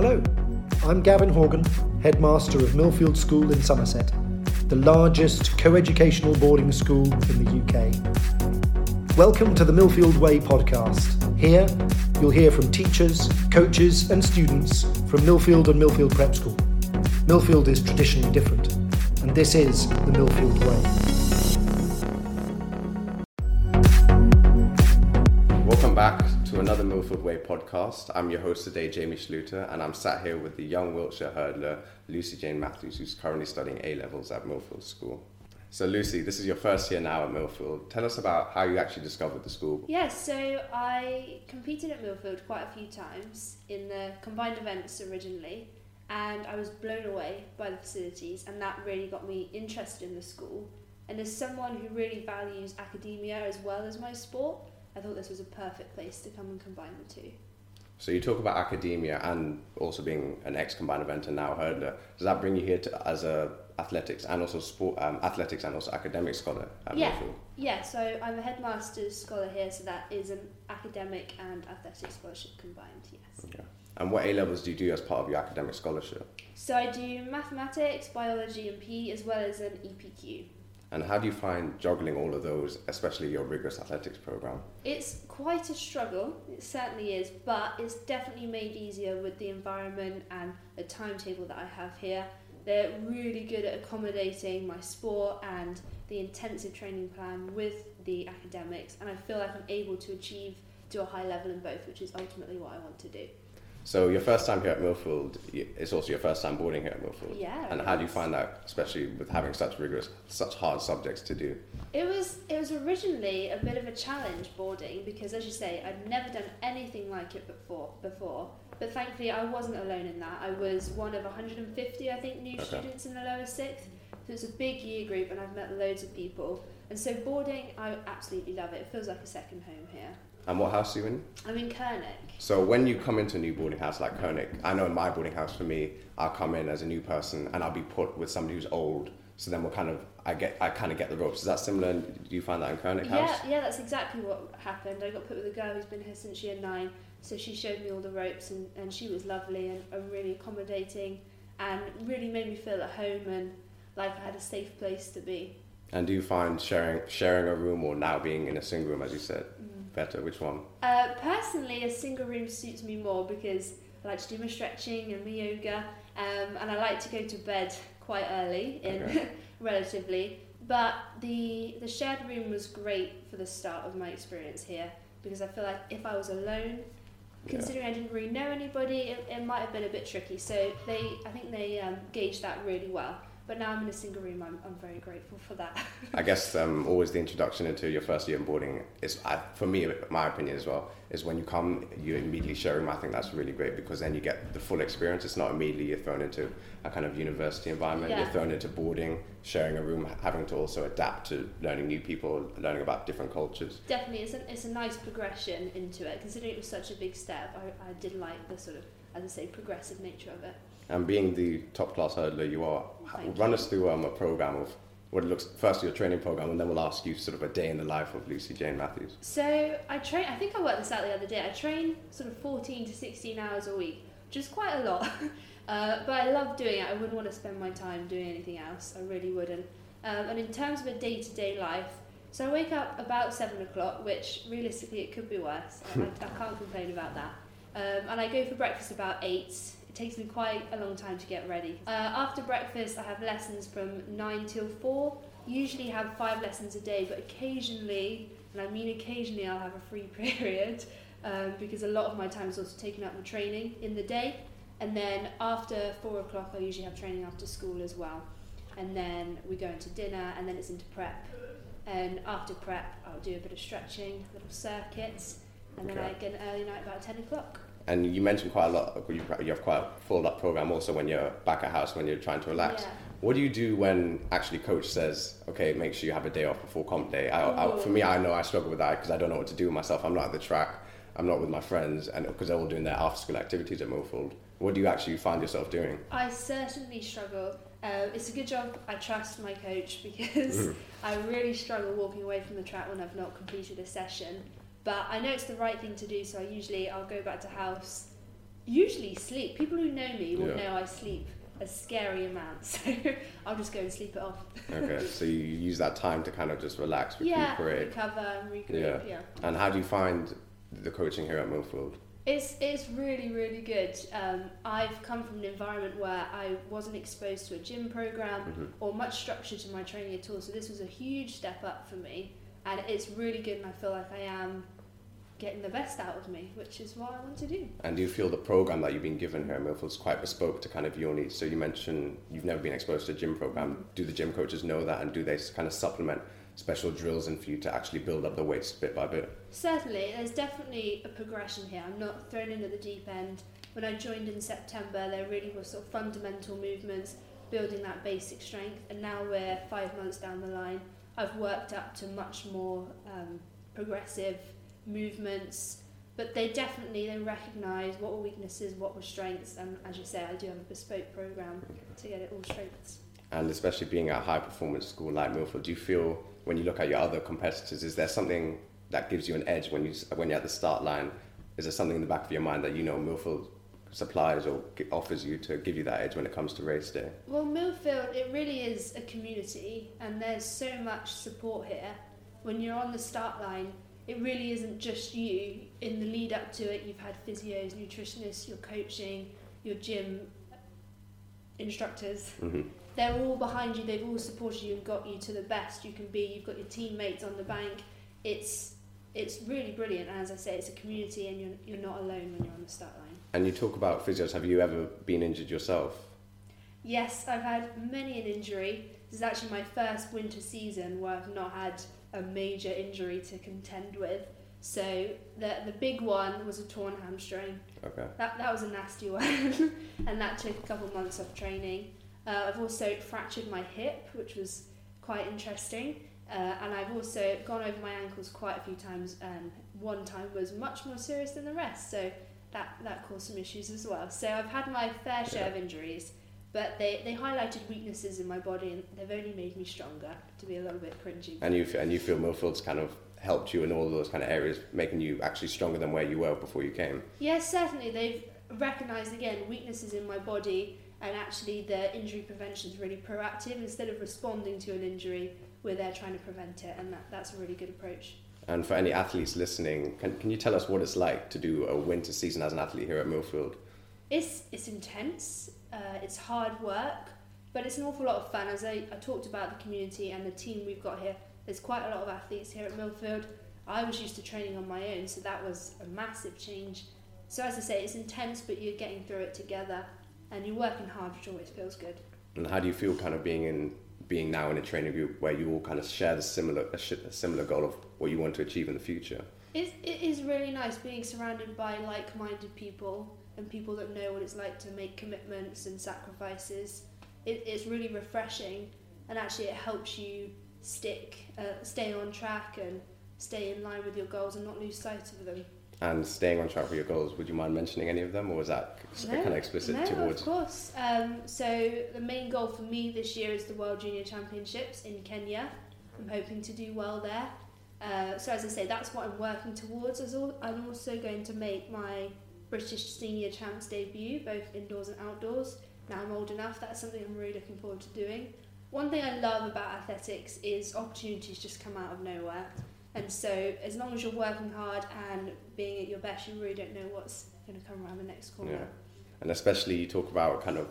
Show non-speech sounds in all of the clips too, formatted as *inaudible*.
Hello, I'm Gavin Horgan, headmaster of Millfield School in Somerset, the largest co-educational boarding school in the UK. Welcome to the Millfield Way podcast. Here, you'll hear from teachers, coaches, and students from Millfield and Millfield Prep School. Millfield is traditionally different, and this is the Millfield Way. Podcast. I'm your host today, Jami Schluter, and I'm sat here with the young Wiltshire hurdler, Lucy Jane Matthews, who's currently studying A levels at Millfield School. So, Lucy, this is your first year now at Millfield. Tell us about how you actually discovered the school. Yes, so I competed at Millfield quite a few times in the combined events originally, and I was blown away by the facilities, and that really got me interested in the school. And as someone who really values academia as well as my sport, I thought this was a perfect place to come and combine the two. So you talk about academia and also being an ex-combined event and now hurdler. Does that bring you here to, as a athletics and also sport um, athletics and also academic scholar yeah. Yeah, so I'm a headmaster's scholar here, so that is an academic and athletic scholarship combined, yes. Okay. And what A levels do you do as part of your academic scholarship? So I do mathematics, biology, and PE, as well as an EPQ. And how do you find juggling all of those, especially your rigorous athletics program? It's quite a struggle, it certainly is, but it's definitely made easier with the environment and the timetable that I have here. They're really good at accommodating my sport and the intensive training plan with the academics, and I feel like I'm able to achieve to a high level in both, which is ultimately what I want to do. So your first time here at Millfield, it's also your first time boarding here at Millfield. Yeah. And how do you find that, especially with having such rigorous, such hard subjects to do? It was it was originally a bit of a challenge boarding because, as you say, I'd never done anything like it before. Before, but thankfully I wasn't alone in that. I was one of 150, I think, new okay. students in the lower sixth. So it's a big year group, and I've met loads of people. And so boarding, I absolutely love it. It feels like a second home here. And what house are you in? I'm in Koenig. So when you come into a new boarding house like Koenig, I know in my boarding house for me, I'll come in as a new person and I'll be put with somebody who's old. So then we'll kind of, I get, I kind of get the ropes. Is that similar? Do you find that in Koenig House? Yeah, yeah, that's exactly what happened. I got put with a girl who's been here since year nine. So she showed me all the ropes and, and she was lovely and, and really accommodating and really made me feel at home and like I had a safe place to be. And do you find sharing sharing a room or now being in a single room, as you said, mm. Better? Which one? Uh, personally, a single room suits me more because I like to do my stretching and my yoga, um, and I like to go to bed quite early, in okay. *laughs* relatively. But the the shared room was great for the start of my experience here because I feel like if I was alone, considering yeah. I didn't really know anybody, it, it might have been a bit tricky. So they, I think they um, gauged that really well. But now I'm in a single room. I'm, I'm very grateful for that. *laughs* I guess um, always the introduction into your first year in boarding is, I, for me, my opinion as well, is when you come, you immediately share room. I think that's really great because then you get the full experience. It's not immediately you're thrown into a kind of university environment. Yeah. You're thrown into boarding, sharing a room, having to also adapt to learning new people, learning about different cultures. Definitely, it's a, it's a nice progression into it. Considering it was such a big step, I, I did like the sort of, as I say, progressive nature of it and being the top class hurdler you are, Thank run you. us through um, a program of what it looks first your training program and then we'll ask you sort of a day in the life of Lucy Jane Matthews. So I train I think I worked this out the other day. I train sort of 14 to 16 hours a week, which is quite a lot. *laughs* uh, but I love doing it. I wouldn't want to spend my time doing anything else. I really wouldn't. Um, and in terms of a day-to-day life, so I wake up about seven o'clock, which realistically it could be worse. I, I, can't complain about that. Um, and I go for breakfast about eight takes me quite a long time to get ready. Uh, after breakfast, I have lessons from 9 till 4. Usually have five lessons a day, but occasionally, and I mean occasionally, I'll have a free *laughs* period um, because a lot of my time is also taken up with training in the day. And then after 4 o'clock, I usually have training after school as well. And then we go into dinner, and then it's into prep. And after prep, I'll do a bit of stretching, little circuits, and okay. then I get an early night about 10 o'clock and you mentioned quite a lot. You have quite a full up program also when you're back at house when you're trying to relax. Yeah. What do you do when actually coach says, okay, make sure you have a day off before comp day? I, I, for me, I know I struggle with that because I don't know what to do with myself. I'm not at the track. I'm not with my friends, and because they're all doing their after school activities at Millfield. What do you actually find yourself doing? I certainly struggle. Uh, it's a good job I trust my coach *laughs* because mm. I really struggle walking away from the track when I've not completed a session. But I know it's the right thing to do, so I usually I'll go back to house, Usually sleep. People who know me will Yeah. know I sleep a scary amount, *laughs* so I'll just go and sleep it off. Okay, *laughs* so you use that time to kind of just relax, Yeah, recuperate. recover and regroup. Yeah. yeah. And how do you find the coaching here at Millfield? It's it's really really good. Um, I've come from an environment where I wasn't exposed to a gym program Mhm. or much structure to my training at all. So this was a huge step up for me, and it's really good. And I feel like I am getting the best out of me, which is what I want to do. And do you feel the program that you've been given here at Millfield is quite bespoke to kind of your needs? So you mentioned you've never been exposed to a gym program. Do the gym coaches know that, and do they kind of supplement special drills in for you to actually build up the weights bit by bit? Certainly, there's definitely a progression here. I'm not thrown in at the deep end. When I joined in September, there really was sort of fundamental movements, building that basic strength, and now we're five months down the line. I've worked up to much more um, progressive movements, but they definitely they recognise what were weaknesses, what were strengths, and as you say, I do have a bespoke program to get it all strengths. And especially being at a high performance school like Millfield, do you feel when you look at your other competitors, is there something that gives you an edge when you when you're at the start line? Is there something in the back of your mind that you know Millfield supplies or offers you to give you that edge when it comes to race day? Well, Millfield, it really is a community, and there's so much support here. When you're on the start line, it really isn't just you. In the lead up to it, you've had physios, nutritionists, your coaching, your gym instructors. hmm They're all behind you. They've all supported you and got you to the best you can be. You've got your teammates on the bank. It's it's really brilliant. And as I say, it's a community, and you're you're not alone when you're on the start line. And you talk about physios. Have you ever been injured yourself? Yes, I've had many an injury. This is actually my first winter season where I've not had a major injury to contend with. So the the big one was a torn hamstring. Okay. That that was a nasty *laughs* one, and that took a couple months of training. Uh, I've also fractured my hip, which was quite interesting. Uh, and I've also gone over my ankles quite a few times, and one time was much more serious than the rest. So that that caused some issues as well. So I've had my fair share of injuries, but they, they highlighted weaknesses in my body, and they've only made me stronger. To be a little bit cringy. And you and you feel Millfield's kind of helped you in all those kind of areas, making you actually stronger than where you were before you came. Yes, certainly. They've recognised again weaknesses in my body, and actually the injury prevention is really proactive. Instead of responding to an injury, we're there trying to prevent it, and that, that's a really good approach. And for any athletes listening, can, can you tell us what it's like to do a winter season as an athlete here at Millfield? It's it's intense. Uh, it's hard work, but it's an awful lot of fun. As I, I talked about the community and the team we've got here, there's quite a lot of athletes here at Millfield. I was used to training on my own, so that was a massive change. So as I say, it's intense, but you're getting through it together, and you're working hard, which always feels good. And how do you feel kind of being in being now in a training group where you all kind of share the similar a, sh- a similar goal of what you want to achieve in the future? It, it is really nice being surrounded by like-minded people and people that know what it's like to make commitments and sacrifices. It, it's really refreshing, and actually it helps you stick, uh, stay on track, and stay in line with your goals and not lose sight of them. And staying on track with your goals, would you mind mentioning any of them, or was that kind of explicit towards no, towards? of course. Um, so the main goal for me this year is the World Junior Championships in Kenya. I'm hoping to do well there. Uh, so as I say, that's what I'm working towards. I'm also going to make my British Senior Champs debut, both indoors and outdoors. Now I'm old enough. That's something I'm really looking forward to doing. One thing I love about athletics is opportunities just come out of nowhere. And so, as long as you're working hard and being at your best, you really don't know what's going to come around the next corner. Yeah. And especially you talk about kind of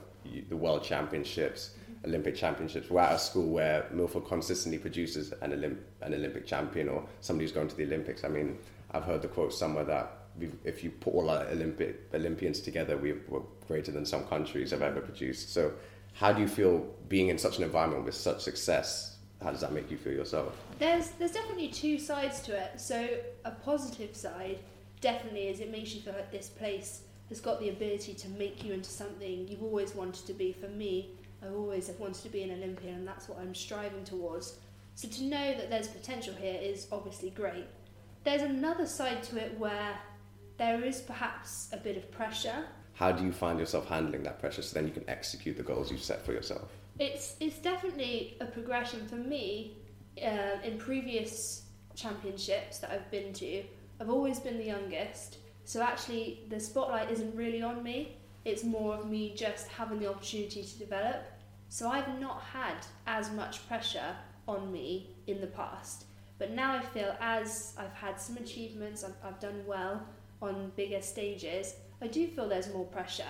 the world championships, mm-hmm. Olympic championships. We're at a school where Millfield consistently produces an, Olymp- an Olympic champion or somebody who's going to the Olympics. I mean, I've heard the quote somewhere that if you put all our Olympic Olympians together, we we're greater than some countries have ever produced. So, how do you feel being in such an environment with such success? How does that make you feel yourself? There's there's definitely two sides to it. So a positive side definitely is it makes you feel like this place has got the ability to make you into something you've always wanted to be. For me, I always have wanted to be an Olympian, and that's what I'm striving towards. So to know that there's potential here is obviously great. There's another side to it where there is perhaps a bit of pressure How do you find yourself handling that pressure so then you can execute the goals you've set for yourself? It's it's definitely a progression for me. Uh, in previous championships that I've been to, I've always been the youngest, So actually, the spotlight isn't really on me. It's more of me just having the opportunity to develop. So I've not had as much pressure on me in the past. But now I feel as I've had some achievements, I've, I've done well on bigger stages, I do feel there's more pressure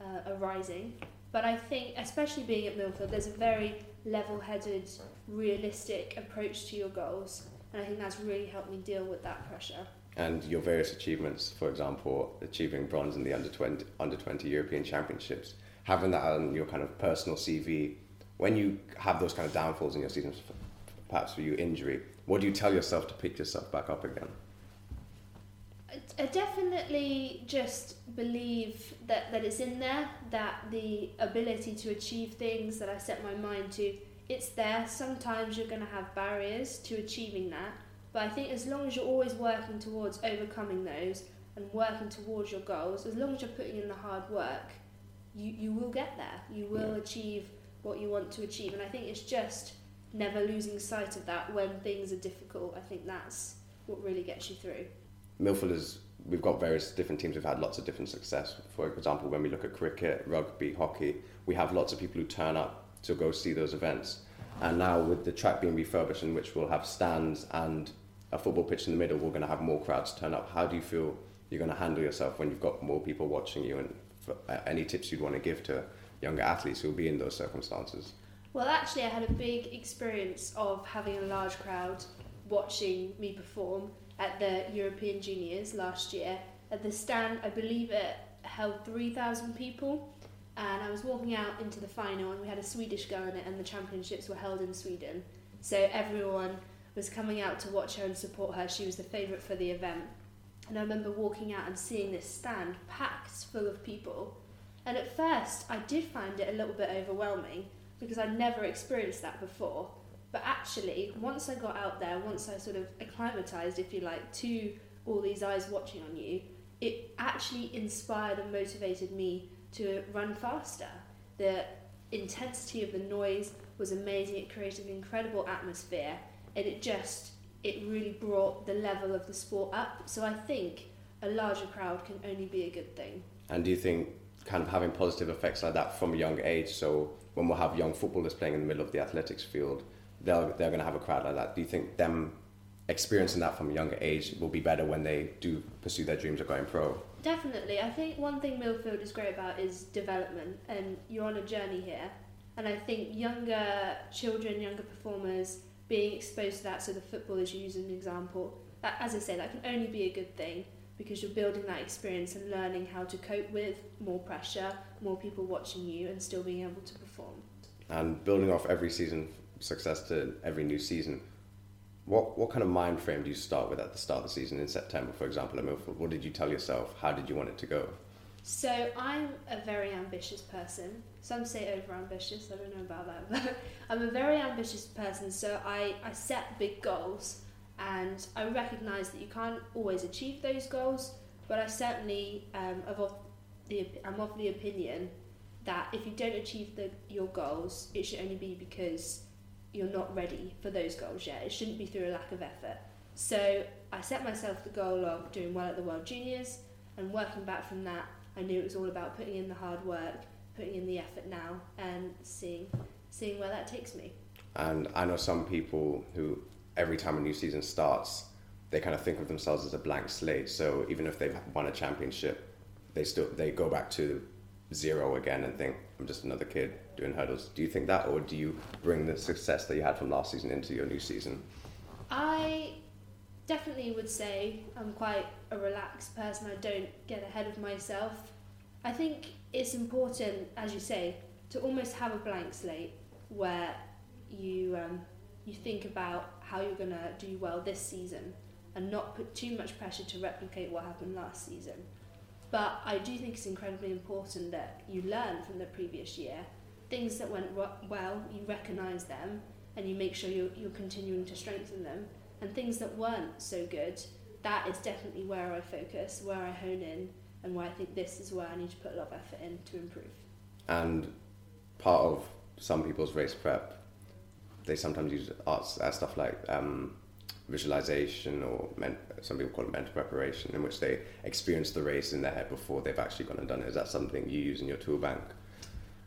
uh, arising. But I think, especially being at Millfield, there's a very level headed, realistic approach to your goals. And I think that's really helped me deal with that pressure. And your various achievements, for example, achieving bronze in the under 20, under 20 European Championships, having that on your kind of personal CV, when you have those kind of downfalls in your season, perhaps for your injury, what do you tell yourself to pick yourself back up again? I definitely just believe that, that it's in there, that the ability to achieve things that I set my mind to, it's there. Sometimes you're going to have barriers to achieving that, but I think as long as you're always working towards overcoming those and working towards your goals, as long as you're putting in the hard work, you, you will get there. You will yeah. achieve what you want to achieve. And I think it's just never losing sight of that when things are difficult. I think that's what really gets you through. Millfield is we've got various different teams who've had lots of different success. For example, when we look at cricket, rugby, hockey, we have lots of people who turn up to go see those events. And now with the track being refurbished, in which we'll have stands and a football pitch in the middle, we're going to have more crowds turn up. How do you feel you're going to handle yourself when you've got more people watching you? And uh, any tips you'd want to give to younger athletes who'll be in those circumstances? Well, actually, I had a big experience of having a large crowd watching me perform at the European Juniors last year. At the stand, I believe it held 3,000 people, and I was walking out into the final, and we had a Swedish girl in it, and the championships were held in Sweden. So everyone was coming out to watch her and support her. She was the favourite for the event. And I remember walking out and seeing this stand packed full of people. And at first, I did find it a little bit overwhelming because I'd never experienced that before. But actually, once I got out there, once I sort of acclimatized, if you like, to all these eyes watching on you, it actually inspired and motivated me to run faster. The intensity of the noise was amazing. It created an incredible atmosphere, and it just it really brought the level of the sport up. So I think a larger crowd can only be a good thing. And do you think kind of having positive effects like that from a young age? So when we'll have young footballers playing in the middle of the athletics field, they're, they're going to have a crowd like that. Do you think them experiencing that from a younger age will be better when they do pursue their dreams of going pro? Definitely. I think one thing Millfield is great about is development, and you're on a journey here. And I think younger children, younger performers, being exposed to that, so the footballers you use as an example, that, as I say, that can only be a good thing because you're building that experience and learning how to cope with more pressure, more people watching you, and still being able to perform. And building off every season success to every new season. What what kind of mind frame do you start with at the start of the season in September, for example, at Millfield? What did you tell yourself? How did you want it to go? So I'm a very ambitious person. Some say over ambitious. I don't know about that, *laughs* but I'm a very ambitious person. So I, I set big goals, and I recognise that you can't always achieve those goals. But I certainly um, of the I'm of the opinion that if you don't achieve the, your goals, it should only be because you're not ready for those goals yet. It shouldn't be through a lack of effort. So I set myself the goal of doing well at the World Juniors and working back from that. I knew it was all about putting in the hard work, putting in the effort now, and seeing seeing where that takes me. And I know some people who every time a new season starts, they kind of think of themselves as a blank slate. So even if they've won a championship, they still they go back to zero again and think I'm just another kid doing hurdles. Do you think that, or do you bring the success that you had from last season into your new season? I definitely would say I'm quite a relaxed person. I don't get ahead of myself. I think it's important, as you say, to almost have a blank slate where you um, you think about how you're gonna do well this season and not put too much pressure to replicate what happened last season. But I do think it's incredibly important that you learn from the previous year. Things that went well, you recognise them and you make sure you're, you're continuing to strengthen them. And things that weren't so good, that is definitely where I focus, where I hone in, and where I think this is where I need to put a lot of effort in to improve. And part of some people's race prep, they sometimes use arts, uh, stuff like um, visualization or men- some people call it mental preparation, in which they experience the race in their head before they've actually gone and done it. Is that something you use in your tool bank?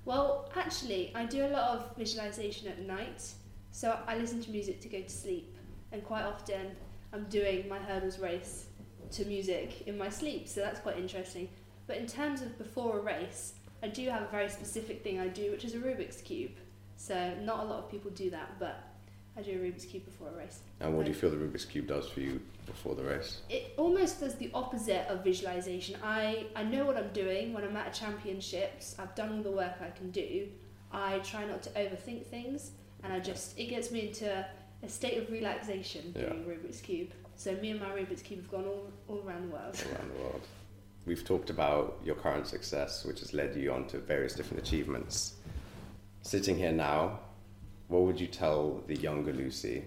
Well, actually, I do a lot of visualization at night. So I listen to music to go to sleep, and quite often I'm doing my hurdles race to music in my sleep. So that's quite interesting. But in terms of before a race, I do have a very specific thing I do, which is a Rubik's cube. So not a lot of people do that, but I do a Rubik's cube before a race. And what do you feel the Rubik's Cube does for you before the race? It almost does the opposite of visualization. I, I know what I'm doing when I'm at a championships. I've done all the work I can do. I try not to overthink things, and I just it gets me into a state of relaxation Yeah. doing Rubik's cube. So me and my Rubik's cube have gone all, all around the world. around the world. We've talked about your current success, which has led you on to various different achievements. Sitting here now, what would you tell the younger Lucy?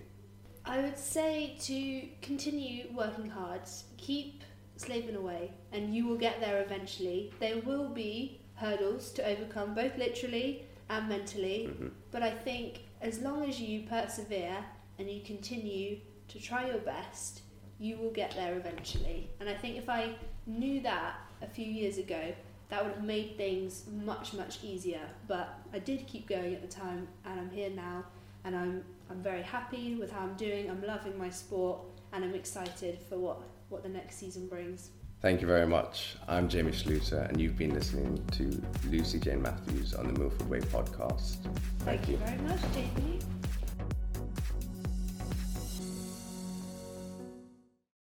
I would say to continue working hard, keep slaving away, and you will get there eventually. There will be hurdles to overcome, both literally and mentally. Mhm. But I think as long as you persevere and you continue to try your best, you will get there eventually. And I think if I knew that a few years ago, that would have made things much, much easier. But I did keep going at the time, and I'm here now, and I'm I'm very happy with how I'm doing. I'm loving my sport, and I'm excited for what what the next season brings. Thank you very much. I'm Jami Schluter, and you've been listening to Lucy Jane Matthews on the Millfield Way podcast. Thank you very much, JP.